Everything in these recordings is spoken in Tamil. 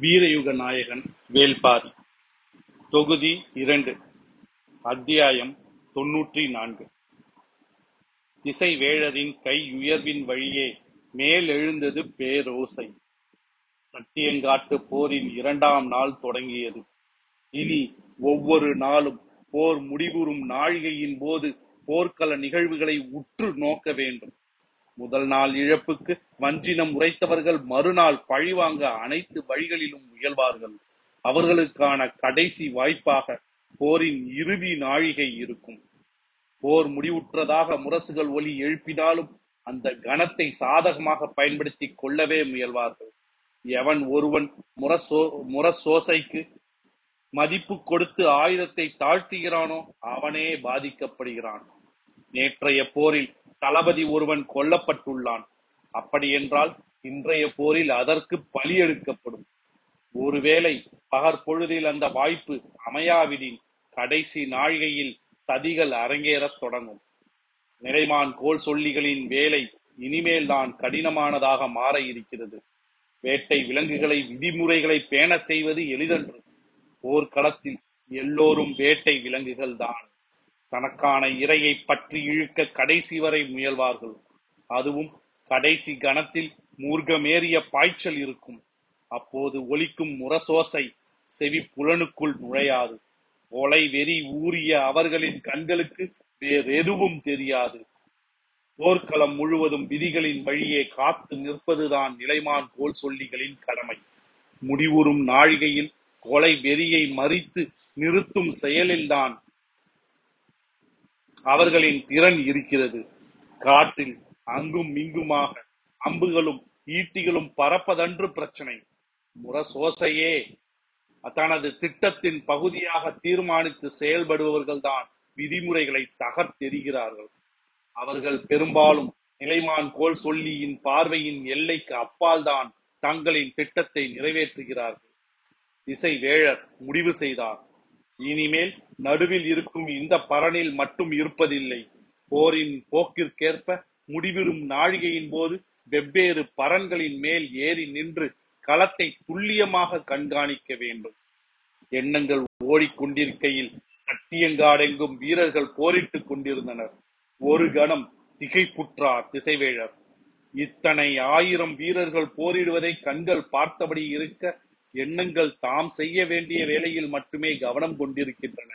வீரயுக நாயகன் வேல்பாரி தொகுதி இரண்டு அத்தியாயம் தொன்னூற்றி நான்கு திசைவேழரின் கை உயர்வின் வழியே மேலெழுந்தது பேரோசை. தட்டியங்காட்டு போரின் இரண்டாம் நாள் தொடங்கியது. இனி ஒவ்வொரு நாளும் போர் முடிவுறும் நாழிகையின் போது போர்க்கள நிகழ்வுகளை உற்று நோக்க வேண்டும். முதல் நாள் இழப்புக்கு வஞ்சினம் உரைத்தவர்கள் மறுநாள் பழிவாங்க அனைத்து வழிகளிலும் முயல்வார்கள். அவர்களுக்கான கடைசி வாய்ப்பாக போரின் இறுதி நாழிகை இருக்கும். போர் முடிவுற்றதாக முரசுகள் ஒலி எழுப்பினாலும் அந்த கணத்தை சாதகமாக பயன்படுத்தி கொள்ளவே முயல்வார்கள். எவன் ஒருவன் முரசோ முரசோசைக்கு மதிப்பு கொடுத்து ஆயுதத்தை தாழ்த்துகிறானோ அவனே பாதிக்கப்படுகிறான். நேற்றைய போரில் தளபதி ஒருவன் கொல்லப்பட்டுள்ளான். அப்படியென்றால் இன்றைய போரில் அதற்கு பலி எடுக்கப்படும். ஒருவேளை பகற்பொழுதில் அந்த வாய்ப்பு அமையாவிடின் கடைசி நாழிகையில் சதிகள் அரங்கேறத் தொடங்கும். நிறைமான் கோல் சொல்லிகளின் வேலை இனிமேல் தான் கடினமானதாக மாற இருக்கிறது. வேட்டை விலங்குகளை விதிமுறைகளை பேணச் செய்வது எளிதன்று. போர்க்களத்தில் எல்லோரும் வேட்டை விலங்குகள் தான் தனக்கான இரையை பற்றி இழுக்க கடைசி வரை முயல்வார்கள். அதுவும் கடைசி கணத்தில் மூர்க்கமேறிய பாய்ச்சல் இருக்கும். அப்போது ஒலிக்கும் முரசோசை செவி புலனுக்குள் நுழையாது. கொலை வெறி ஊறிய அவர்களின் கண்களுக்கு வேறெதுவும் தெரியாது. போர்க்களம் முழுவதும் விதிகளின் வழியே காத்து நிற்பதுதான் நிலைமான் கோல் சொல்லிகளின் கடமை. முடிவுறும் நாழிகையில் கொலை வெறியை மறித்து நிறுத்தும் செயலில்தான் அவர்களின் திறன் இருக்கிறது. காட்டில் அங்கும் இங்குமாக அம்புகளும் ஈட்டிகளும் பறப்பதன்று பிரச்சனை. முரசோசையே தனது திட்டத்தின் பகுதியாக தீர்மானித்து செயல்படுபவர்கள்தான் விதிமுறைகளை தகர்த்தெறிகிறார்கள். அவர்கள் பெரும்பாலும் நிலைமான் கோல் சொல்லியின் பார்வையின் எல்லைக்கு அப்பால் தான் தங்களின் திட்டத்தை நிறைவேற்றுகிறார்கள். திசை வேழர் முடிவு செய்தார். இனிமேல் நடுவில் இருக்கும் இந்த பரனில் மட்டும் இருப்பதில்லை. போரின் போக்கிற்கேற்ப முடிவிடும் நாழிகையின் போது வெவ்வேறு பரன்களின் மேல் ஏறி நின்று களத்தை துல்லியமாக கண்காணிக்க வேண்டும். எண்ணங்கள் ஓடிக்கொண்டிருக்கையில் கட்டியங்காடெங்கும் வீரர்கள் போரிட்டுக் கொண்டிருந்தனர். ஒரு கணம் திகைப்புற்றார் திசைவேழர். இத்தனை ஆயிரம் வீரர்கள் போரிடுவதை கண்கள் பார்த்தபடி இருக்க எண்ணங்கள் தாம் செய்ய வேண்டிய வேலையில் மட்டுமே கவனம் கொண்டிருக்கின்றன.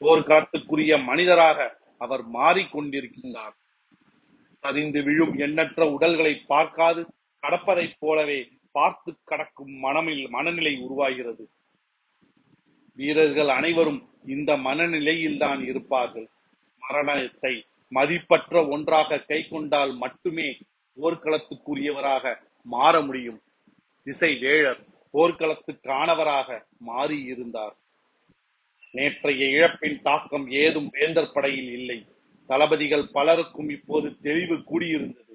போர்க்களத்துக்குரிய மனிதராக அவர் மாறிக்கொண்டிருக்கின்றார். சரிந்து விழும் எண்ணற்ற உடல்களை பார்க்காது கடப்பதைப் போலவே பார்த்து கடக்கும் மனமில் மனநிலை உருவாகிறது. வீரர்கள் அனைவரும் இந்த மனநிலையில் தான் இருப்பார்கள். மரணத்தை மதிப்பற்ற ஒன்றாக கை கொண்டால் மட்டுமே போர்க்களத்துக்குரியவராக மாற முடியும். திசை வேழர். போர்க்களத்துக்கானவராக மாறி இருந்தார் நேற்றைய இழப்பின் தாக்கம் ஏதும் வேந்தர் படையில் இல்லை. தளபதிகள் பலருக்கும் இப்போது தெளிவு கூடியிருந்தது.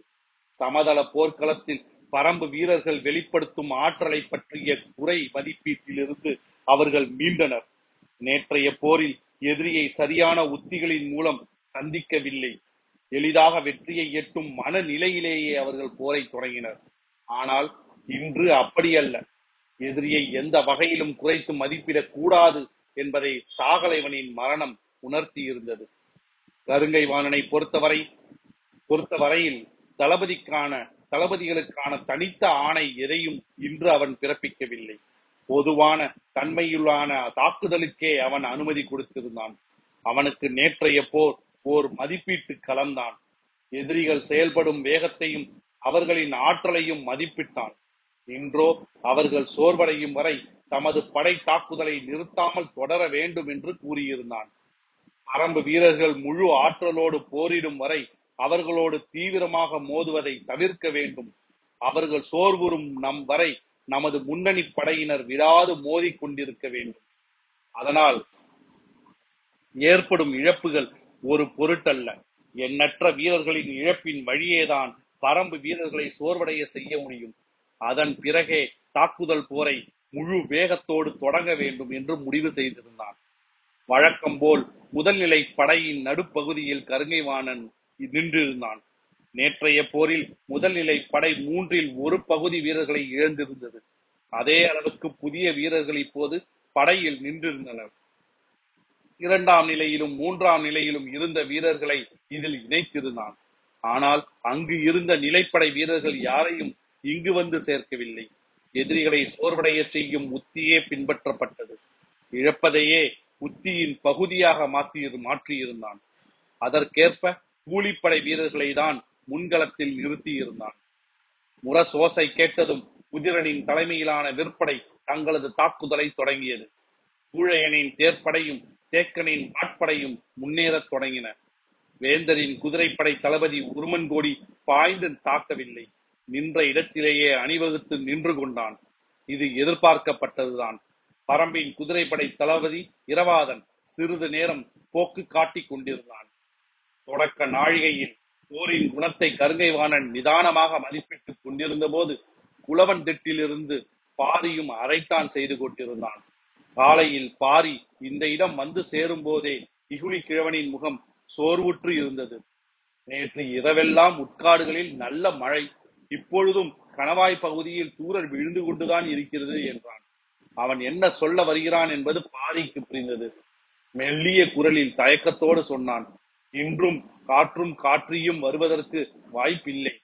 சமதள போர்க்களத்தில் பரம்பு வீரர்கள் வெளிப்படுத்தும் ஆற்றலை பற்றிய குறை மதிப்பீட்டிலிருந்து அவர்கள் மீண்டனர். நேற்றைய போரில் எதிரியை சரியான உத்திகளின் மூலம் சந்திக்கவில்லை. எளிதாக வெற்றியை எட்டும் மனநிலையிலேயே அவர்கள் போரை தொடங்கினர். ஆனால் இன்று அப்படியல்ல. எதிரியை எந்த வகையிலும் குறைத்து மதிப்பிடக் கூடாது என்பதை சாகலைவனின் மரணம் உணர்த்தி இருந்தது கருங்கை வாணனை பொறுத்தவரை பொறுத்தவரையில் தளபதிக்கான தளபதிகளுக்கான தனித்த ஆணை எதையும் இன்று அவன் பிறப்பிக்கவில்லை. பொதுவான தன்மையுள்ளான தாக்குதலுக்கே அவன் அனுமதி கொடுத்திருந்தான். அவனுக்கு நேற்றைய போர் ஓர் மதிப்பீட்டு களம்தான். எதிரிகள் செயல்படும் வேகத்தையும் அவர்களின் ஆற்றலையும் மதிப்பிட்டான். இன்றோ அவர்கள் சோர்வடையும் வரை தமது படை தாக்குதலை நிறுத்தாமல் தொடர வேண்டும் என்று கூறியிருந்தான். பரம்பு வீரர்கள் முழு ஆற்றலோடு போரிடும் வரை அவர்களோடு தீவிரமாக மோதுவதை தவிர்க்க வேண்டும். அவர்கள் சோர்வுறும் நம் வரை நமது முன்னணி படையினர் விடாது மோதி கொண்டிருக்க வேண்டும். அதனால் ஏற்படும் இழப்புகள் ஒரு பொருட்டல்ல. எண்ணற்ற வீரர்களின் இழப்பின் வழியேதான் பரம்பு வீரர்களை சோர்வடைய செய்ய முடியும். அதன் பிறகே தாக்குதல் போரை முழு வேகத்தோடு தொடங்க வேண்டும் என்று முடிவு செய்திருந்தான். வழக்கம் போல் முதல்நிலை படையின் நடுப்பகுதியில் கருங்கைவாணன் நின்றிருந்தான். நேற்றைய போரில் முதல்நிலை படை மூன்றில் ஒரு பகுதி வீரர்களை இழந்திருந்தது. அதே அளவுக்கு புதிய வீரர்கள் இப்போது படையில் நின்றிருந்தனர். இரண்டாம் நிலையிலும் மூன்றாம் நிலையிலும் இருந்த வீரர்களை இதில் இணைத்திருந்தான். ஆனால் அங்கு இருந்த நிலைப்படை வீரர்கள் யாரையும் இங்கு வந்து சேர்க்கவில்லை. எதிரிகளை சோர்வடைய செய்யும் உத்தியே பின்பற்றப்பட்டது. இழப்பதையே உத்தியின் பகுதியாக மாற்றி மாற்றியிருந்தான். அதற்கேற்ப கூலிப்படை வீரர்களை தான் முன்களத்தில் நிறுத்தியிருந்தான். முரசோசை கேட்டதும் குதிரனின் தலைமையிலான விற்படை தங்களது தாக்குதலை தொடங்கியது. ஊழையனின் தேர்ப்படையும் தேக்கனின் ஆட்படையும் முன்னேறத் தொடங்கின. வேந்தரின் குதிரைப்படை தளபதி உருமன்கோடி பாய்ந்து தாக்கவில்லை. நின்ற இடத்திலேயே அணிவகுத்து நின்று கொண்டான். இது எதிர்பார்க்கப்பட்டதுதான். பரம்பின் குதிரைப்படை தளபதி இரவாதன் சிறிது நேரம் போக்கு காட்டிக் கொண்டிருந்தான். தொடக்க நாழிகையில் போரின் குணத்தை கருங்கைவாணன் நிதானமாக மதிப்பிட்டுக் கொண்டிருந்த போது குளவன் திட்டிலிருந்து பாரியும் அரைத்தான் செய்து கொண்டிருந்தான். காலையில் பாரி இந்த இடம் வந்து சேரும் போதே இகுலி கிழவனின் முகம் சோர்வுற்று இருந்தது. நேற்று இரவெல்லாம் உட்காடுகளில் நல்ல மழை இப்பொழுதும் கணவாய் பகுதியில் தூரல் விழுந்து கொண்டுதான் இருக்கிறது என்றான். அவன் என்ன சொல்ல வருகிறான் என்பது பாரிக்கு புரிந்தது. மெல்லிய குரலில் தயக்கத்தோடு சொன்னான் இன்றும் காற்றும் காற்றியும் வருவதற்கு வாய்ப்பில்லை.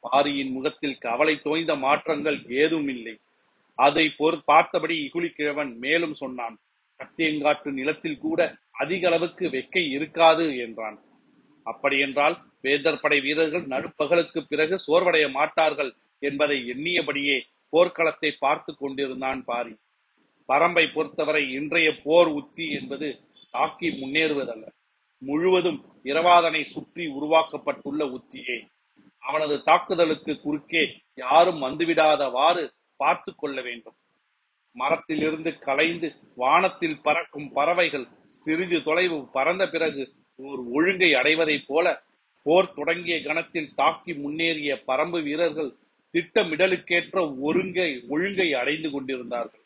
பாரியின் முகத்தில் கவலை தோய்ந்த மாற்றங்கள் ஏதும் இல்லை அதை பொறு பார்த்தபடி இகுலிக்கிழவன் மேலும் சொன்னான் கத்தியங்காற்று நிலத்தில் கூட அதிக அளவுக்கு வெக்கை இருக்காது என்றான். அப்படியென்றால் வேந்தர் படை வீரர்கள் நடுப்பகலுக்கு பிறகு சோர்வடைய மாட்டார்கள் என்பதை எண்ணியபடியே போர்க்களத்தை பார்த்து கொண்டிருந்தான் பாரி. பரம்பை பொறுத்தவரை இன்றைய போர் உத்தி என்பது தாக்கி முன்னேறுவதல்ல. முழுவதும் இரவாதனை சுற்றி உருவாக்கப்பட்டுள்ள உத்தியே. அவனது தாக்குதலுக்கு குறுக்கே யாரும் வந்துவிடாதவாறு பார்த்து கொள்ள வேண்டும். மரத்திலிருந்து கலைந்து வானத்தில் பறக்கும் பறவைகள் சிறிது தொலைவு பறந்த பிறகு ஒரு ஒழுங்கை அடைவதைப் போல போர் தொடங்கிய கணத்தில் தாக்கி முன்னேறிய பரம்பு வீரர்கள் திட்டமிடலுக்கேற்ற ஒருங்கை ஒழுங்கை அடைந்து கொண்டிருந்தார்கள்.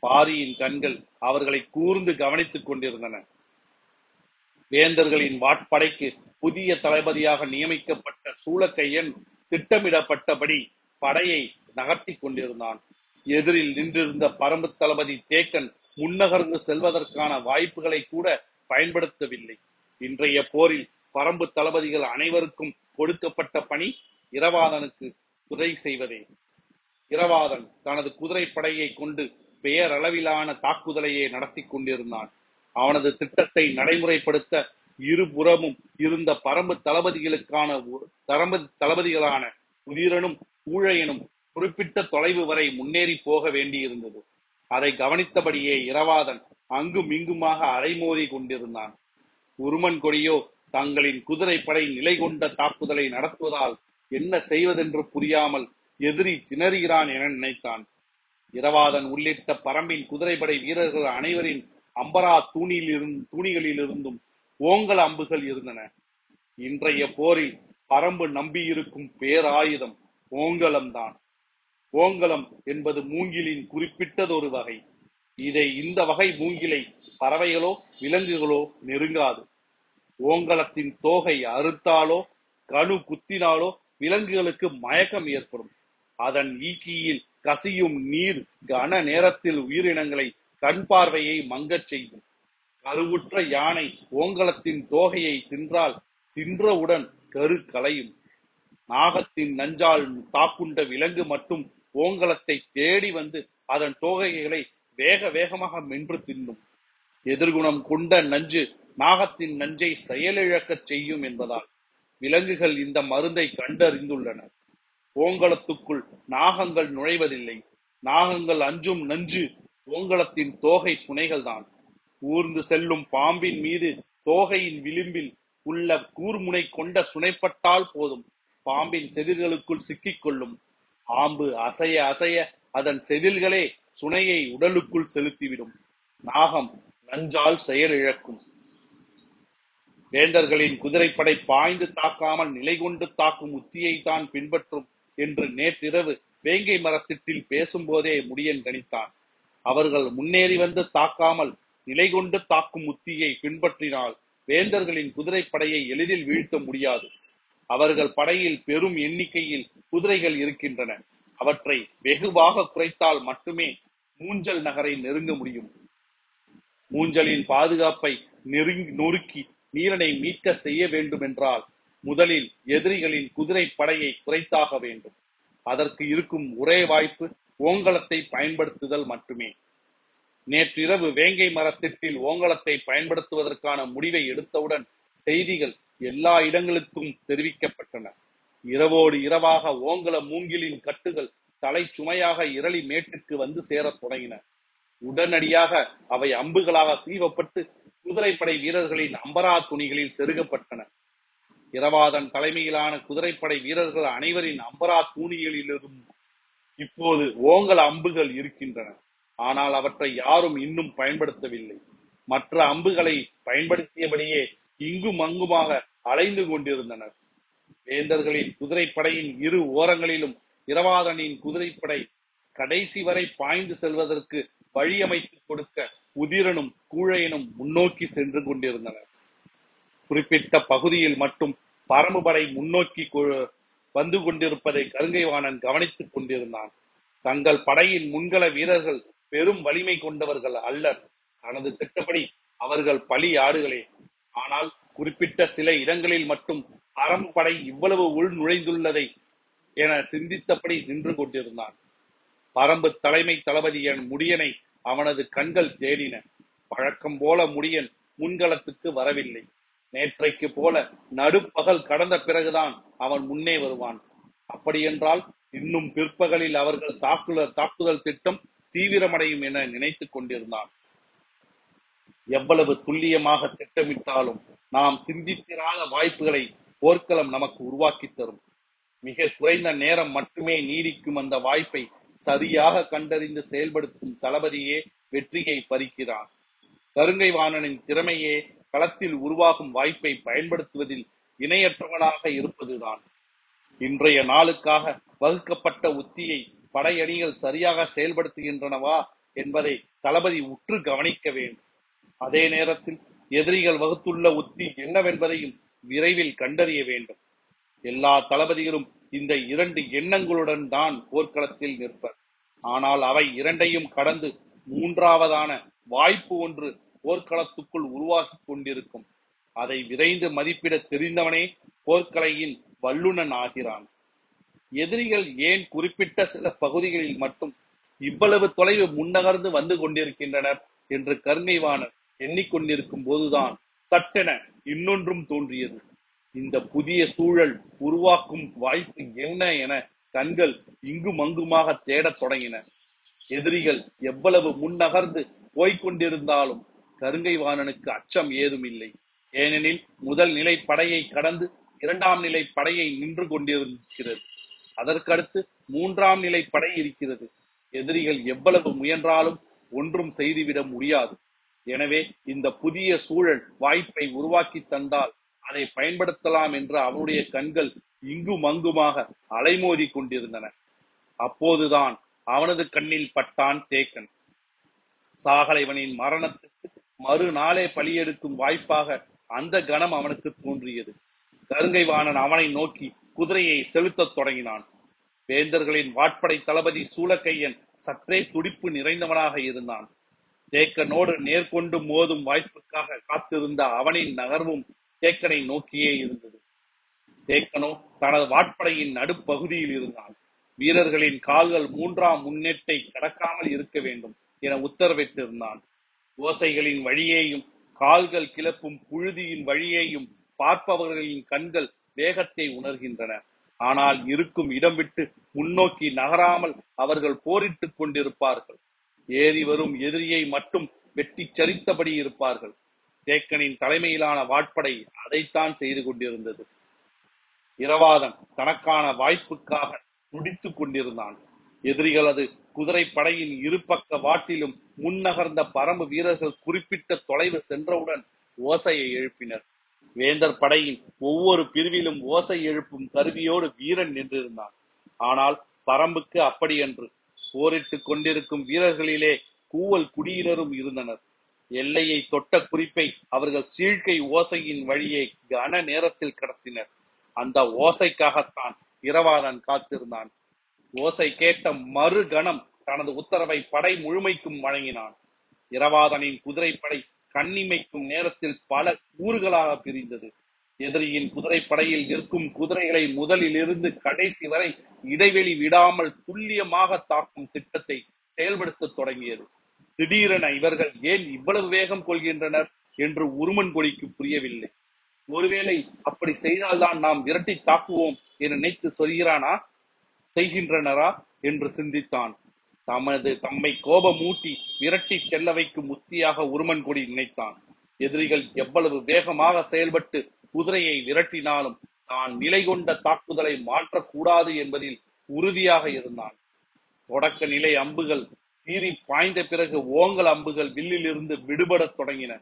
பாரியின் கண்கள் அவர்களை கூர்ந்து கவனித்துக் கொண்டிருந்தன. வேந்தர்களின் வாட்படைக்கு புதிய தளபதியாக நியமிக்கப்பட்ட சூளக்கையன் திட்டமிடப்பட்டபடி படையை நகர்த்தி கொண்டிருந்தான். எதிரில் நின்றிருந்த பரம்பு தளபதி தேக்கன் முன்னகர்ந்து செல்வதற்கான வாய்ப்புகளை கூட பயன்படுத்தவில்லை. இன்றைய போரில் பரம்பு தளபதிகள் அனைவருக்கும் கொடுக்கப்பட்ட பணி இரவாதனுக்கு துறை செய்வதே. இரவாதன் தனது குதிரைப்படையை கொண்டு பெயரளவிலான தாக்குதலையே நடத்தி கொண்டிருந்தான். அவனது திட்டத்தை நடைமுறைப்படுத்த இருபுறமும் இருந்த பரம்பு தளபதிகளுக்கான தரம்பு தளபதிகளான உதிரனும் ஊழையனும் குறிப்பிட்ட தொலைவு வரை முன்னேறி போக வேண்டியிருந்தது. அதை கவனித்தபடியே இரவாதன் அங்கும் இங்குமாக அலைமோதி கொண்டிருந்தான். உருமன் கொடியோ தங்களின் குதிரைப்படை நிலை கொண்ட தாக்குதலை நடத்துவதால் என்ன செய்வதென்று புரியாமல் எதிரி திணறுகிறான் என நினைத்தான். இரவாதன் உள்ளிட்ட பரம்பின் குதிரைப்படை வீரர்கள் அனைவரின் அம்பரா தூணியிலிருந்து தூணிகளிலிருந்தும் ஓங்கல் அம்புகள் இருந்தன. இன்றைய போரில் பரம்பு நம்பியிருக்கும் பேராயுதம் ஓங்கலம்தான். ஓங்கலம் என்பது மூங்கிலின் குறிப்பிட்டதொரு வகை. இதை இந்த வகை மூங்கிலை பறவைகளோ விலங்குகளோ நெருங்காது. ஓங்கலத்தின் தோகை அறுத்தாலோ கணு குத்தினாலோ விலங்குகளுக்கு மயக்கம் ஏற்படும். அதன் ஈக்கியில் கசியும் நீர் கன நேரத்தில் உயிரினங்களை கண் பார்வையை மங்கச் செய்யும். கருவுற்ற யானை ஓங்கலத்தின் தோகையை தின்றால் தின்றவுடன் கரு கலையும் நாகத்தின் நஞ்சால் தாக்குண்ட விலங்கு மட்டும் ஓங்கலத்தை தேடி வந்து அதன் தோகைகளை வேக வேகமாக மென்று தின்னும். எதிர்குணம் கொண்ட நஞ்சு நாகத்தின் நஞ்சை செயலிழக்கச் செய்யும் என்பதால் விலங்குகள் இந்த மருந்தை கண்டறிந்துள்ளன ஓங்கலத்துக்குள் நாகங்கள் நுழைவதில்லை. நாகங்கள் அஞ்சும் நஞ்சு ஓங்கலத்தின் தோகை சுனைகள்தான். ஊர்ந்து செல்லும் பாம்பின் மீது தோகையின் விளிம்பில் உள்ள கூர்முனை கொண்ட சுனைப்பட்டால் போதும். பாம்பின் செதில்களுக்குள் சிக்கிக் கொள்ளும் அசைய அசைய அதன் செதில்களே சுனையை உடலுக்குள் செலுத்திவிடும். நாகம் நஞ்சால் செயலிழக்கும். வேந்தர்களின் குதிரைப்படை பாய்ந்து தாக்காமல் நிலை கொண்டு தாக்கும் உத்தியை தான் பின்பற்றும் என்று நேற்றிரவு வேங்கை மரத்திட்டில் பேசும்போதே முடியன் கணித்தான். அவர்கள் முன்னேறி வந்து தாக்காமல் நிலை கொண்டு தாக்கும் உத்தியை பின்பற்றினால் வேந்தர்களின் குதிரைப்படையை எளிதில் வீழ்த்த முடியாது. அவர்கள் படையில் பெரும் எண்ணிக்கையில் குதிரைகள் இருக்கின்றன. அவற்றை வெகுவாக குறைத்தால் மட்டுமே மூஞ்சல் நகரை நெருங்க முடியும். மூஞ்சலின் பாதுகாப்பை நெருங்கி நொறுக்கி நீலனை மீட்க செய்ய வேண்டும் என்றால் முதலில் எதிரிகளின் குதிரை படையை குறைத்தாக வேண்டும். அதற்கு இருக்கும் ஒரே வாய்ப்பு ஓங்கலத்தை பயன்படுத்துதல் மட்டுமே. நேற்றிரவு வேங்கை மரத்திட்டில் ஓங்கலத்தை பயன்படுத்துவதற்கான முடிவை எடுத்தவுடன் செய்திகள் எல்லா இடங்களுக்கும் தெரிவிக்கப்பட்டன. இரவோடு இரவாக ஓங்கல மூங்கிலின் கட்டுகள் தலை சுமையாக இரளி மேட்டுக்கு வந்து சேரத் தொடங்கின. உடனடியாக அவை அம்புகளாக சீவப்பட்டு குதிரைப்படை வீரர்களின் அம்பரா துணிகளில் செருகப்பட்டன. இரவாதன் தலைமையிலான குதிரைப்படை வீரர்கள் அனைவரின் அம்பரா தூணிகளிலிருந்தும் இப்போது ஓங்கல் அம்புகள் இருக்கின்றன. ஆனால் அவற்றை யாரும் இன்னும் பயன்படுத்தவில்லை. மற்ற அம்புகளை பயன்படுத்தியபடியே இங்கும் அங்குமாக அலைந்து கொண்டிருந்தனர். வேந்தர்களின் குதிரைப்படையின் இரு ஓரங்களிலும் இரவாதனின் குதிரைப்படை கடைசி வரை பாய்ந்து செல்வதற்கு வழியமைத்துக் கொடுக்க உதிரனும் கூழையனும் முன்னோக்கி சென்று கொண்டிருந்தனர். குறிப்பிட்ட பகுதியில் மட்டும் பரம்புபடை முன்னோக்கி வந்து கொண்டிருப்பதை கருங்கைவாணன் கவனித்துக் கொண்டிருந்தான். தங்கள் படையின் முன்கள வீரர்கள் பெரும் வலிமை கொண்டவர்கள் அல்லர். தனது திட்டப்படி அவர்கள் பலி ஆடுகளே. ஆனால் குறிப்பிட்ட சில இடங்களில் மட்டும் பரம்படை இவ்வளவு உள் நுழைந்துள்ளதை என சிந்தித்தபடி நின்று கொண்டிருந்தான். பரம்பு தலைமை தளபதி என் முடியனை அவனது கண்கள் தேடின. பழக்கம் போல முடியன் முன்களத்துக்கு வரவில்லை. நேற்றைக்கு போல நடுப்பகல் கடந்த பிறகுதான் அவன் முன்னே வருவான். அப்படியென்றால் இன்னும் பிற்பகலில் அவர்கள் தாக்குதல் தாக்குதல் திட்டம் தீவிரமடையும் என நினைத்துக் கொண்டிருந்தான். எவ்வளவு துல்லியமாக திட்டமிட்டாலும் நாம் சிந்தித்திராத வாய்ப்புகளை போர்க்களம் நமக்கு உருவாக்கி தரும். மிக குறைந்த நேரம் மட்டுமே நீடிக்கும் அந்த வாய்ப்பை சரியாக கண்டறிந்து செயல்படுத்தும் தளபதியே வெற்றியை பறிக்கிறான் கருங்கை வாணனின் திறமையே களத்தில் உருவாகும் வாய்ப்பை பயன்படுத்துவதில் இணையற்றவனாக இருப்பதுதான். இன்றைய நாளுக்காக வகுக்கப்பட்ட உத்தியை படையணிகள் சரியாக செயல்படுத்துகின்றனவா என்பதை தளபதி உற்று கவனிக்க வேண்டும். அதே நேரத்தில் எதிரிகள் வகுத்துள்ள உத்தி என்னவென்பதையும் விரைவில் கண்டறிய வேண்டும். எல்லா தளபதிகளும் இந்த இரண்டு எண்ணங்களுடன் தான் போர்க்களத்தில் நிற்பர். ஆனால் அவை இரண்டையும் கடந்து மூன்றாவதான வாய்ப்பு ஒன்று போர்க்களத்துக்குள் உருவாகி கொண்டிருக்கும். அதை விரைந்து மதிப்பிட தெரிந்தவனே போர்க்கலையின் வல்லுனன் ஆகிறான். எதிரிகள் ஏன் குறிப்பிட்ட சில பகுதிகளில் மட்டும் இவ்வளவு தொலைவு முன்னகர்ந்து வந்து கொண்டிருக்கின்றனர் என்று கருணைவாணன் எண்ணிக்கொண்டிருக்கும் போதுதான் சட்டென இன்னொன்றும் தோன்றியது. இந்த புதிய சூழல் உருவாக்கும் வாய்ப்பு என்ன என கண்கள் இங்கும் அங்குமாக தேடத் தொடங்கின. எதிரிகள் எவ்வளவு முன்னகர்ந்து போய்க் கொண்டிருந்தாலும் கருங்கை வாணனுக்கு அச்சம் ஏதும் இல்லை. ஏனெனில் முதல் நிலை படையை கடந்து இரண்டாம் நிலை படையை நின்று கொண்டிருக்கிறது. அதற்கடுத்து மூன்றாம் நிலை படை இருக்கிறது. எதிரிகள் எவ்வளவு முயன்றாலும் ஒன்றும் செய்துவிட முடியாது. எனவே இந்த புதிய சூழல் வாய்ப்பை உருவாக்கி தந்தால் அதை பயன்படுத்தலாம் என்று அவனுடைய கண்கள் இங்கும் அங்குமாக அலைமோதி கொண்டிருந்தன அப்போதுதான் அவனது கண்ணில் பட்டான் தேக்கன். சாகலைவனின் மரணத்துக்கு மறுநாளே பலியெடுக்கும் வாய்ப்பாக அந்த கணம் அவனுக்கு தோன்றியது. கருங்கை வாணன் அவனை நோக்கி குதிரையை செலுத்தத் தொடங்கினான். வேந்தர்களின் வாட்படை தளபதி சூலக்கையன் சற்றே துடிப்பு நிறைந்தவனாக இருந்தான். தேக்கனோடு நேர்கொண்டு மோதும் வாய்ப்புக்காக காத்திருந்த அவனின் நகர்வும் தேக்கனை நோக்கியே இருந்தது. தேக்கனோ தனது வாட்படையின் நடுப்பகுதியில் இருந்தான். வீரர்களின் கால்கள் மூன்றாம் முன்னேட்டை கடக்காமல் இருக்க வேண்டும் என உத்தரவிட்டிருந்தான். ஓசைகளின் வழியேயும் கால்கள் கிளப்பும் புழுதியின் வழியேயும் பார்ப்பவர்களின் கண்கள் வேகத்தை உணர்கின்றன. ஆனால் இருக்கும் இடம் விட்டு முன்னோக்கி நகராமல் அவர்கள் போரிட்டுக் கொண்டிருப்பார்கள். ஏறி வரும் எதிரியை மட்டும் வெட்டி சரித்தபடி இருப்பார்கள். தேக்கனின் தலைமையிலான வாட்படை அதைத்தான் செய்து கொண்டிருந்தது. இரவாதன் தனக்கான வாய்ப்புக்காக துடித்துக் கொண்டிருந்தான். எதிரிகளது குதிரைப்படையின் இருபக்க வாட்டிலும் முன்னகர்ந்த பரம்பு வீரர்கள் குறிப்பிட்ட தொலைவு சென்றவுடன் ஓசையை எழுப்பினர். வேந்தர் படையின் ஒவ்வொரு பிரிவிலும் ஓசை எழுப்பும் கருவியோடு வீரன் நின்றிருந்தான். ஆனால் பரம்புக்கு அப்படியன்று போரிட்டுக் கொண்டிருக்கும் வீரர்களிலே கூவல் குடியினரும் இருந்தனர். எல்லையை தொட்ட குறிப்பை அவர்கள் சீழ்க்கை ஓசையின் வழியே கன நேரத்தில் கடத்தினர். அந்த ஓசைக்காகத்தான் இரவாதன் காத்திருந்தான். ஓசை கேட்ட மறு கணம் தனது உத்தரவை படை முழுமைக்கும் வழங்கினான். இரவாதனின் குதிரைப்படை கண்ணிமைக்கும் நேரத்தில் பல கூறுகளாக பிரிந்தது. எதிரியின் குதிரைப்படையில் இருக்கும் குதிரைகளை முதலில் இருந்து கடைசி வரை இடைவெளி விடாமல் துல்லியமாக தாக்கும் திட்டத்தை செயல்படுத்த தொடங்கியது. திடீரென இவர்கள் ஏன் இவ்வளவு வேகம் கொள்கின்றனர் என்று உருமன் கொடிக்கு புரியவில்லை. ஒருவேளை அப்படி செய்தால்தான் நாம் விரட்டி தாக்குவோம் என நினைத்து சொல்கிறானா? செய்கின்றனரா? என்று சிந்தித்தான். தமது தம்மை கோபமூட்டி விரட்டி செல்ல வைக்கும் உத்தியாக உருமன் கொடி நினைத்தான். எதிரிகள் எவ்வளவு வேகமாக செயல்பட்டு குதிரையை விரட்டினாலும் தான் நிலை கொண்ட தாக்குதலை மாற்றக்கூடாது என்பதில் உறுதியாக இருந்தான். தொடக்க நிலை அம்புகள் சீறி பாய்ந்த பிறகு ஓங்கல் அம்புகள் வில்லில் இருந்து விடுபடத் தொடங்கின.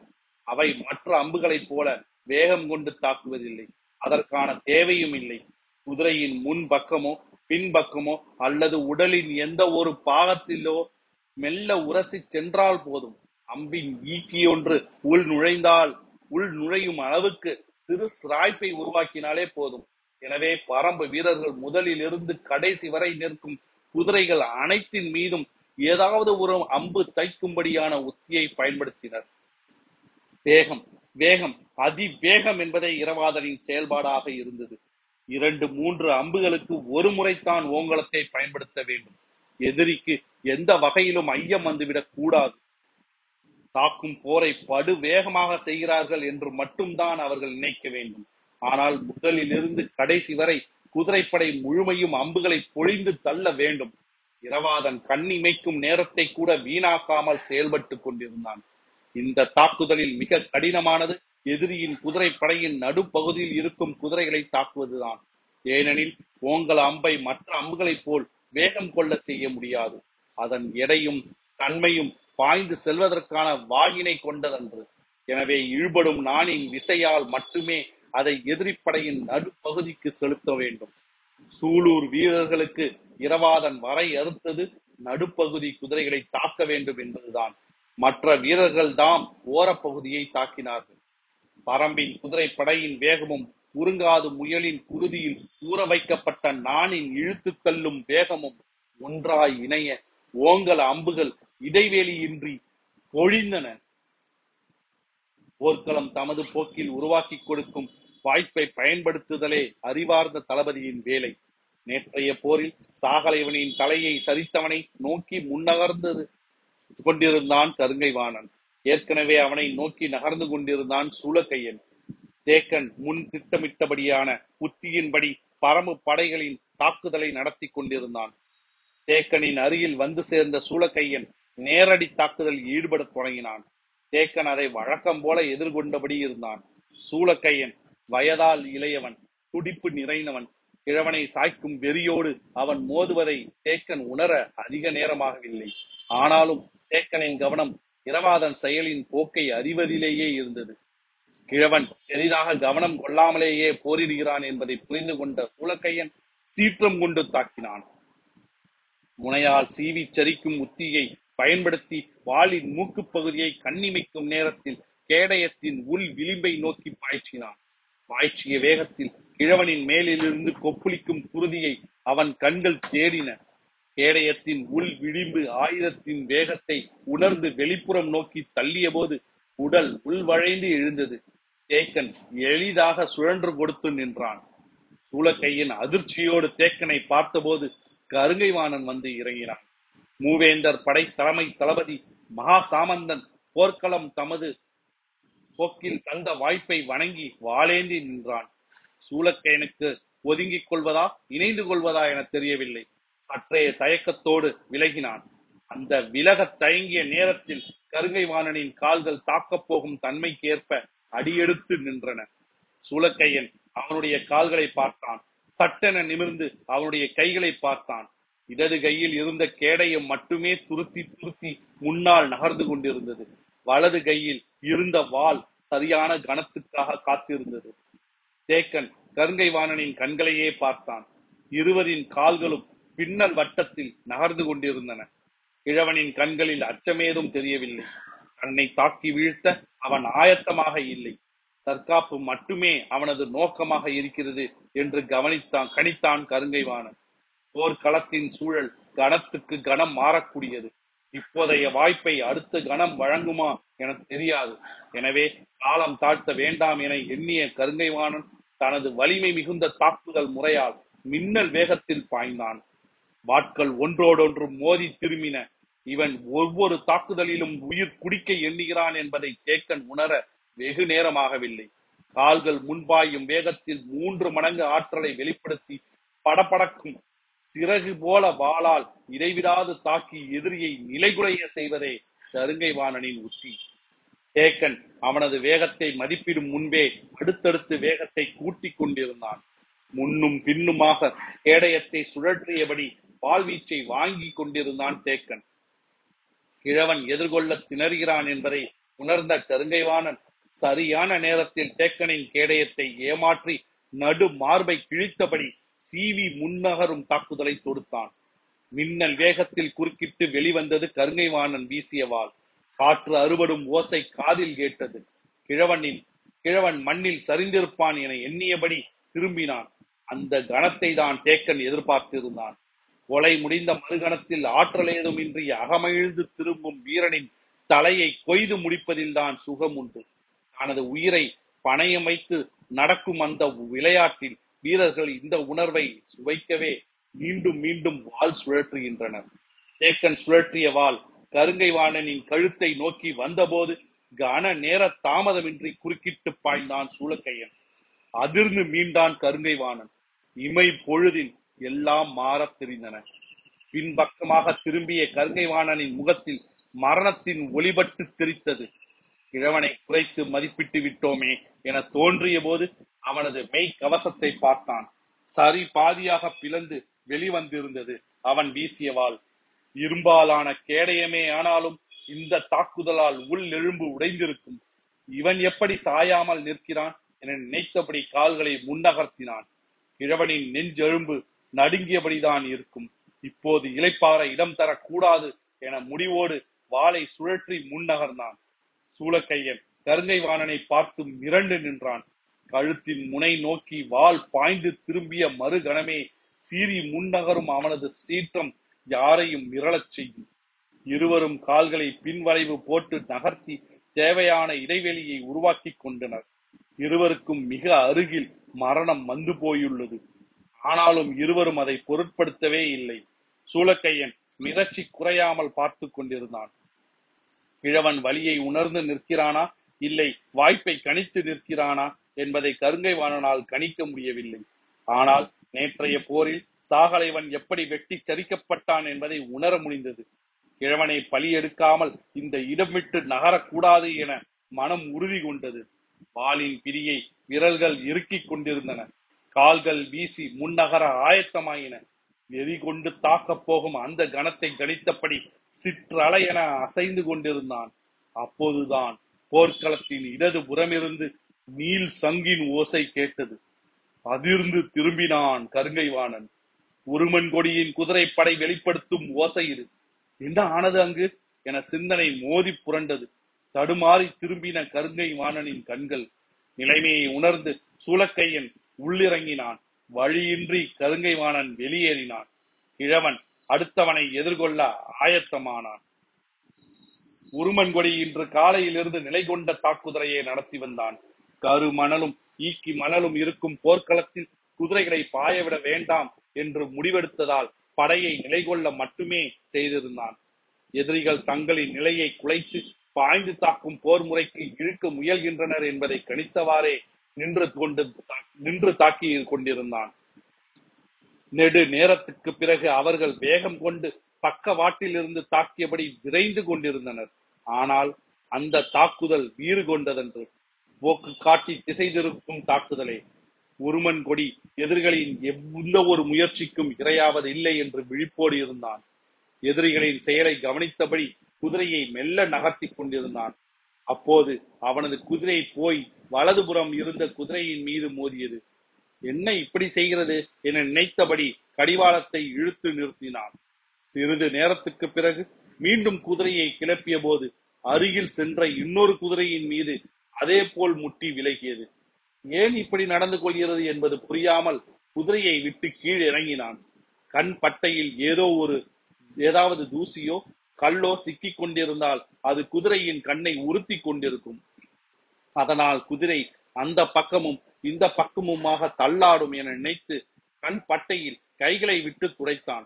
அவை மற்ற அம்புகளைப் போல வேகம் கொண்டு தாக்குவதில்லை. அதற்கான தேவையும் இல்லை. குதிரையின் முன் பக்கமோ பின்பக்கமோ அல்லது உடலின் எந்த ஒரு பாகத்திலோ மெல்ல உரசி சென்றால் போதும். அம்பின் ஈக்கி ஒன்று உள் நுழைந்தால் உள் நுழையும் அளவுக்கு சிறு சிராய்ப்பை உருவாக்கினாலே போதும். எனவே பரம்பு வீரர்கள் முதலில் இருந்து கடைசி வரை நிற்கும் குதிரைகள் அனைத்தின் மீதும் ஏதாவது ஒரு அம்பு தைக்கும்படியான உத்தியை பயன்படுத்தினர். வேகம் வேகம் அதிவேகம் என்பதே இரவாதனின் செயல்பாடாக இருந்தது. இரண்டு மூன்று அம்புகளுக்கு ஒரு முறைத்தான் ஓங்கலத்தை பயன்படுத்த வேண்டும். எதிரிக்கு எந்த வகையிலும் ஐயம் வந்துவிடக் கூடாது. தாக்கும் போரை படு வேகமாக செய்கிறார்கள் என்று மட்டும்தான் அவர்கள் நினைக்க வேண்டும். ஆனால் முதலிலிருந்து கடைசி வரை குதிரைப்படை முழுமையும் அம்புகளை பொழிந்து தள்ள வேண்டும். இரவாதன் கண்ணிமைக்கும் நேரத்தை கூட வீணாக்காமல் செயல்பட்டுக் கொண்டிருந்தான். இந்த தாக்குதலில் மிக கடினமானது எதிரியின் குதிரைப்படையின் நடுப்பகுதியில் இருக்கும் குதிரைகளை தாக்குவதுதான். ஏனெனில் ஓங்கல் அம்பை மற்ற அம்புகளைப் போல் வேகம் கொள்ள செய்ய முடியாது. அதன் எடையும் தன்மையும் பாய்ந்து செல்வதற்கான வாயினை கொண்டதன்று. எனவே இழுபடும் நாணின் விசையால் மட்டுமே அதை எதிரிப்படையின் நடுப்பகுதிக்கு செலுத்த வேண்டும். சூலூர் வீரர்களுக்கு இரவாதன் வரை அறுத்தது நடுப்பகுதி குதிரைகளை தாக்க வேண்டும் என்பதுதான். மற்ற வீரர்கள் தாம் ஓரப்பகுதியை தாக்கினார்கள். பரம்பின் குதிரை படையின் வேகமும் உருங்காது முயலின் குருதியில் ஊற வைக்கப்பட்ட நாணின் இழுத்து தள்ளும் வேகமும் ஒன்றாய் இணைய ஓங்கல அம்புகள் இடைவேளியின்றி பொழிந்தன. போர்க்களம் தமது போக்கில் உருவாக்கி கொடுக்கும் வாய்ப்பை பயன்படுத்துதலே அறிவார்ந்த தளபதியின் வேலை. நேற்றைய போரில் சாகலைவனின் தலையை சரித்தவனை நோக்கி முன்னகர்ந்தது கொண்டிருந்தான் கருங்கைவாணன். ஏற்கனவே அவனை நோக்கி நகர்ந்து கொண்டிருந்தான் சூளக்கையன் தேக்கன் முன் திட்டமிட்டபடியான உத்தியின்படி பரம்பு படைகளின் தாக்குதலை நடத்தி கொண்டிருந்தான். தேக்கனின் அருகில் வந்து சேர்ந்த சூளக்கையன் நேரடி தாக்குதலில் ஈடுபடத் தொடங்கினான். தேக்கன் அதை வழக்கம் போல எதிர்கொண்டபடி இருந்தான். சூளக்கையன் வயதால் இளையவன் துடிப்பு நிறைந்தவன் கிழவனை சாய்க்கும் வெறியோடு அவன் மோதுவதை தேக்கன் உணர அதிக நேரமாகவில்லை. ஆனாலும் தேக்கனின் கவனம் இரவாதன் செயலின் போக்கை அறிவதிலேயே இருந்தது. கிழவன் பெரிதாக கவனம் கொள்ளாமலேயே போரிடுகிறான் என்பதை புரிந்து கொண்ட சூலக்கையன் சீற்றம் கொண்டு தாக்கினான். முனையால் சீவி சரிக்கும் உத்தியை பயன்படுத்தி வாளின் மூக்குப் பகுதியை கண்ணிமைக்கும் நேரத்தில் கேடயத்தின் உள் விளிம்பை நோக்கி பாய்ச்சினான். பாய்ச்சிய வேகத்தில் கிழவனின் மேலிலிருந்து கொப்புளிக்கும் குருதியை அவன் கண்கள் தேடின. கேடயத்தின் உள் விளிம்பு ஆயுதத்தின் வேகத்தை உணர்ந்து வெளிப்புறம் நோக்கி தள்ளிய போது உடல் உள்வழைந்து எழுந்தது. தேக்கன் எளிதாக சுழன்று கொடுத்து நின்றான். சூலக்கையின் அதிர்ச்சியோடு தேக்கனை பார்த்தபோது கருங்கைவாணன் வந்து இறங்கினான். மூவேந்தர் படை தலைமை தளபதி மகா சாமந்தன் போர்க்களம் தமது போக்கில் தந்த வாய்ப்பை வணங்கி வாளேந்தி நின்றான். சூலக்கையனுக்கு ஒதுங்கிக் கொள்வதா இணைந்து கொள்வதா என தெரியவில்லை. சற்றைய தயக்கத்தோடு விலகினான். அந்த விலகத் தயங்கிய நேரத்தில் கருங்கைவாணனின் கால்கள் தாக்கப் போகும் தன்மைக்கேற்ப அடியெடுத்து நின்றன. சூலக்கையன் அவனுடைய கால்களை பார்த்தான். சட்டென நிமிர்ந்து அவனுடைய கைகளை பார்த்தான். இடது கையில் இருந்த கேடயம் மட்டுமே துருத்தி துருத்தி முன்னால் நகர்ந்து கொண்டிருந்தது. வலது கையில் இருந்த வாள் சரியான கணத்துக்காக காத்திருந்தது. தேக்கன் கருங்கைவாணனின் கண்களையே பார்த்தான். இருவரின் கால்களும் பின்னல் வட்டத்தில் நகர்ந்து கொண்டிருந்தன. கிழவனின் கண்களில் அச்சமேதும் தெரியவில்லை. தன்னை தாக்கி வீழ்த்த அவன் ஆயத்தமாக இல்லை. தற்காப்பு மட்டுமே அவனது நோக்கமாக இருக்கிறது என்று கவனித்தான் கணித்தான் கருங்கைவாணன் போர்க்களத்தின் சூழல் கணத்துக்கு கணம் மாறக்கூடியது. இப்போதைய வாய்ப்பை அடுத்த கணம் வழங்குமா என தெரியாது. எனவே காலம் தாழ்த்த வேண்டாம் என எண்ணிய கருங்கைவாணன் தனது வலிமை மிகுந்த தாக்குதல் முறையால் மின்னல் வேகத்தில் பாய்ந்தான். வாட்கள் ஒன்றோடொன்று மோதி திரும்பின. இவன் ஒவ்வொரு தாக்குதலிலும் உயிர் குடிக்க எண்ணுகிறான் என்பதை சேக்கன் உணர வெகு நேரமாகவில்லை. கால்கள் முன்பாயும் வேகத்தில் மூன்று மடங்கு ஆற்றலை வெளிப்படுத்தி படபடக்கும் சிறகு போல வாளால் இடைவிடாது தாக்கி எதிரியை நிலைகுலைய செய்வதே கருங்கைவாணனின் உத்தி. தேக்கன் அவனது வேகத்தை மதிப்பிடும் முன்பே அடுத்தடுத்து வேகத்தை கூட்டிக் கொண்டிருந்தான். முன்னும் பின்னுமாக கேடயத்தை சுழற்றியபடி பால்வீச்சை வாங்கி கொண்டிருந்தான் தேக்கன். கிழவன் எதிர்கொள்ள திணறுகிறான் என்பதை உணர்ந்த கருங்கைவாணன் சரியான நேரத்தில் தேக்கனின் கேடயத்தை ஏமாற்றி நடு மார்பை கிழித்தபடி சீவி முன்னகரும் தாக்குதலை தொடுத்தான். மின்னல் வேகத்தில் குறுக்கிட்டு வெளிவந்தது கருங்கைவாணன் வாணன் வீசியவால் காற்று அறுபடும் ஓசை காதில் கேட்டது. கிழவனின் கிழவன் மண்ணில் சரிந்திருப்பான் என எண்ணியபடி திரும்பினான். அந்த கணத்தை தான் தேக்கன் எதிர்பார்த்திருந்தான். கொலை முடிந்த மறுகணத்தில் ஆற்றல் ஏதுமின்றி அகமகிழ்ந்து திரும்பும் வீரனின் தலையை கொய்து முடிப்பதில் தான் சுகம் உண்டு தனது உயிரை பணையமைத்து வைத்து நடக்கும் அந்த விளையாட்டில் வீரர்கள் இந்த உணர்வை சுவைக்கவே மீண்டும் மீண்டும் வாள் சுழற்றுகின்றனர். தேக்கன் சுழற்றிய வாள் கருங்கைவாணனின் கழுத்தை நோக்கி வந்தபோது கன நேர தாமதமின்றி குறுக்கிட்டு பாய்ந்தான் சூளக்கையன். அதிர்ந்து மீண்டான் கருங்கை வாணன். இமை பொழுதில் எல்லாம் மாறத் தெரிந்தன. பின்பக்கமாக திரும்பிய கருங்கை வாணனின் முகத்தில் மரணத்தின் ஒளிபட்டு தெரித்தது கிழவனை குறைத்து மதிப்பிட்டு விட்டோமே என தோன்றிய போது அவனது மெய் கவசத்தை பார்த்தான். சரி பாதியாக பிளந்து வெளிவந்திருந்தது அவன் வீசியவாள் இரும்பாலான கேடயமே ஆனாலும் இந்த தாக்குதலால் உள் எழும்பு உடைந்திருக்கும். இவன் எப்படி சாயாமல் நிற்கிறான் என நினைத்தபடி கால்களை முன்னகர்த்தினான். கிழவனின் நெஞ்செழும்பு நடுங்கியபடிதான் இருக்கும். இப்போது இலைப்பாற இடம் தரக்கூடாது என முடிவோடு வாளை சுழற்றி முன்னகர்ந்தான். சூளக்கையன் கருங்கை வாணனை பார்த்து மிரண்டு நின்றான். கழுத்தின் முனை நோக்கி வாள் பாய்ந்து திரும்பிய மறுகணமே சீறி முன்னகரும் அவனது சீற்றம் யாரையும் மிரளச் செய்யும். இருவரும் கால்களை பின்வளைவு போட்டு நகர்த்தி தேவையான இடைவெளியை உருவாக்கி கொண்டனர். இருவருக்கும் மிக அருகில் மரணம் வந்து போயுள்ளது. ஆனாலும் இருவரும் அதை பொருட்படுத்தவே இல்லை. சூளக்கையன் மிரட்சி குறையாமல் பார்த்து கொண்டிருந்தான். கிழவன் வலியை உணர்ந்து நிற்கிறானா? இல்லை வாய்ப்பை கணித்து நிற்கிறானா? என்பதை கருங்கை வாணனால் கணிக்க முடியவில்லை. ஆனால் நேற்றைய போரில் சாகலைவன் எப்படி வெட்டி சரிக்கப்பட்டான் என்பதை உணர முடிந்தது. கிழவனை பலி எடுக்காமல் இந்த இடம் விட்டு நகரக்கூடாது என மனம் உறுதி கொண்டது. வாளின் பிரியை விரல்கள் இறுக்கிக் கொண்டிருந்தன. கால்கள் வீசி முன்னகர ஆயத்தமாயின. எரி கொண்டு தாக்கப் போகும் அந்த கணத்தை கணித்தபடி சிற்றலை என அசைந்து கொண்டிருந்தான். அப்போதுதான் போர்க்களத்தின் இடது புறமிருந்து நீல் சங்கின் ஓசை கேட்டது. அதிர்ந்து திரும்பினான் கருங்கைவாணன். உருமன் கொடியின் குதிரைப்படை வெளிப்படுத்தும் ஓசை இது. என்ன ஆனது அங்கு? என சிந்தனை மோதி புரண்டது. தடுமாறி திரும்பின கருங்கை வாணனின் கண்கள் நிலைமையை உணர்ந்து சூளக்கையன் உள்ளிறங்கினான். வழியின்றி கருங்கை வாணன் வெளியேறினான். கிழவன் அடுத்தவனை எதிர்கொள்ள ஆயத்தமானான். உருமன்கொடி இன்று காலையிலிருந்து நிலை கொண்ட தாக்குதலையை நடத்தி வந்தான். கரு மணலும் ஈக்கி மணலும் இருக்கும் போர்க்களத்தில் குதிரைகளை பாயவிட வேண்டாம் என்று முடிவெடுத்ததால் படையை நிலை கொள்ள மட்டுமே செய்திருந்தான். எதிரிகள் தங்களின் நிலையை குலைத்து பாய்ந்து தாக்கும் போர் முறைக்கு இழுக்க முயல்கின்றனர் என்பதை கணித்தவாறே நின்று கொண்டு நின்று தாக்கி கொண்டிருந்தான். நெடு நேரத்துக்கு பிறகு அவர்கள் வேகம் கொண்டு பக்கவாட்டில் இருந்து தாக்கியபடி விரைந்து கொண்டிருந்தனர். ஆனால் அந்த தாக்குதல் வீறு கொண்டதென்று போக்கு காட்டி திசை திருப்பும் தாக்குதலே உருமன் கொடி எதிரிகளின் எந்த ஒரு முயற்சிக்கும் இரையாவது இல்லை என்று விழிப்போடு இருந்தான். எதிரிகளின் செயலை கவனித்தபடி குதிரையை மெல்ல நகர்த்தி கொண்டிருந்தான். அப்போது அவனது குதிரை போய் வலதுபுறம் இருந்த குதிரையின் மீது மோதியது. என்ன இப்படி செய்கிறது? என நினைத்தபடி கடிவாளத்தை இழுத்து நிறுத்தினான். சிறிது நேரத்துக்கு பிறகு மீண்டும் குதிரையை கிளப்பிய போது அருகில் சென்ற இன்னொரு குதிரையின் மீது அதே போல் முட்டி விலகியது. ஏன் இப்படி நடந்து கொள்கிறது? என்பது புரியாமல் குதிரையை விட்டு கீழ் இறங்கினான். கண் பட்டையில் ஏதோ ஒரு ஏதாவது தூசியோ கல்லோ சிக்கிக் கொண்டிருந்தால் அது குதிரையின் கண்ணை உறுத்தி கொண்டிருக்கும். அதனால் குதிரை அந்த பக்கமும் இந்த பக்கமுமாக தள்ளாடும் என நினைத்து கண் பட்டையில் கைகளை விட்டு துடைத்தான்.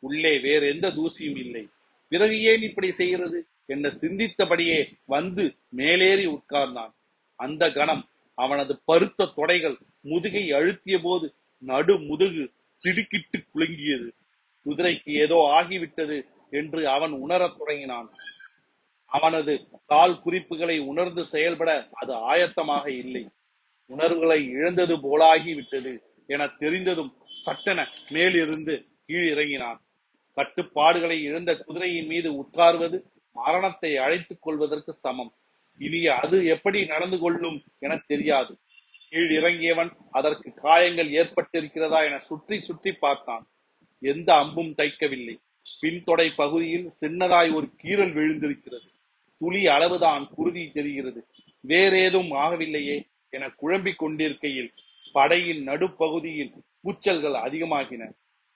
உள்ளே வேறு எந்த தூசியும் இல்லை. பிறகு ஏன் இப்படி செய்கிறது என்று சிந்தித்தபடியே வந்து மேலேறி உட்கார்ந்தான். அந்த கணம் அவனது பருத்த தொடைகள் முதுகை அழுத்திய போது நடு முதுகு திடுக்கிட்டு குலுங்கியது. குதிரைக்கு ஏதோ ஆகிவிட்டது என்று அவன் உணரத் தொடங்கினான். அவனது கால் குறிப்புகளை உணர்ந்து செயல்பட அது ஆயத்தமாக இல்லை. உணர்வுகளை இழந்தது போலாகி விட்டது என தெரிந்ததும் சட்டென மேலிருந்து கீழ் இறங்கினான் கட்டுப்பாடுகளை இழந்த குதிரையின் மீது உட்கார்வது மரணத்தை அழைத்துக் கொள்வதற்கு சமம். இனி அது எப்படி நடந்து கொள்ளும் என தெரியாது. கீழ் இறங்கியவன் அதற்கு காயங்கள் ஏற்பட்டிருக்கிறதா என சுற்றி சுற்றி பார்த்தான். எந்த அம்பும் தைக்கவில்லை. பின்தொடை பகுதியில் சின்னதாய் ஒரு கீறல் விழுந்திருக்கிறது. துளி அளவுதான் குருதி தெரிகிறது. வேறேதும் ஆகவில்லையே என குழம்பிக் கொண்டிருக்கையில் படையின் நடுப்பகுதியில் கூச்சல்கள் அதிகமாகின.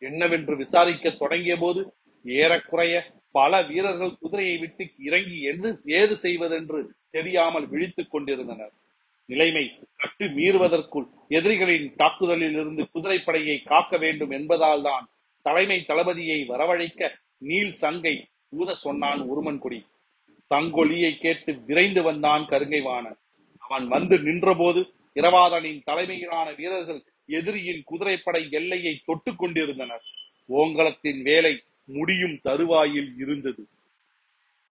என்னவென்று விசாரிக்க தொடங்கிய போது ஏறக்குறைய பல வீரர்கள் குதிரையை விட்டு இறங்கி எது ஏது செய்வதென்று தெரியாமல் விழித்துக் கொண்டிருந்தனர். நிலைமை கட்டு மீறுவதற்குள் எதிரிகளின் தாக்குதலில் இருந்து குதிரைப்படையை காக்க வேண்டும் என்பதால் தான் தலைமை தளபதியை வரவழைக்க நீல் சங்கை ஊத சொன்னான் உருமன்குடி. சங்கொலியை கேட்டு விரைந்து வந்தான் கருங்கைவாணன். அவன் வந்து நின்றபோது இரவாதனின் தலைமையிலான வீரர்கள் எதிரியின் குதிரைப்படை எல்லையை தொட்டுக் கொண்டிருந்தனர். ஓங்கலத்தின் வேலை முடியும் தருவாயில் இருந்தது.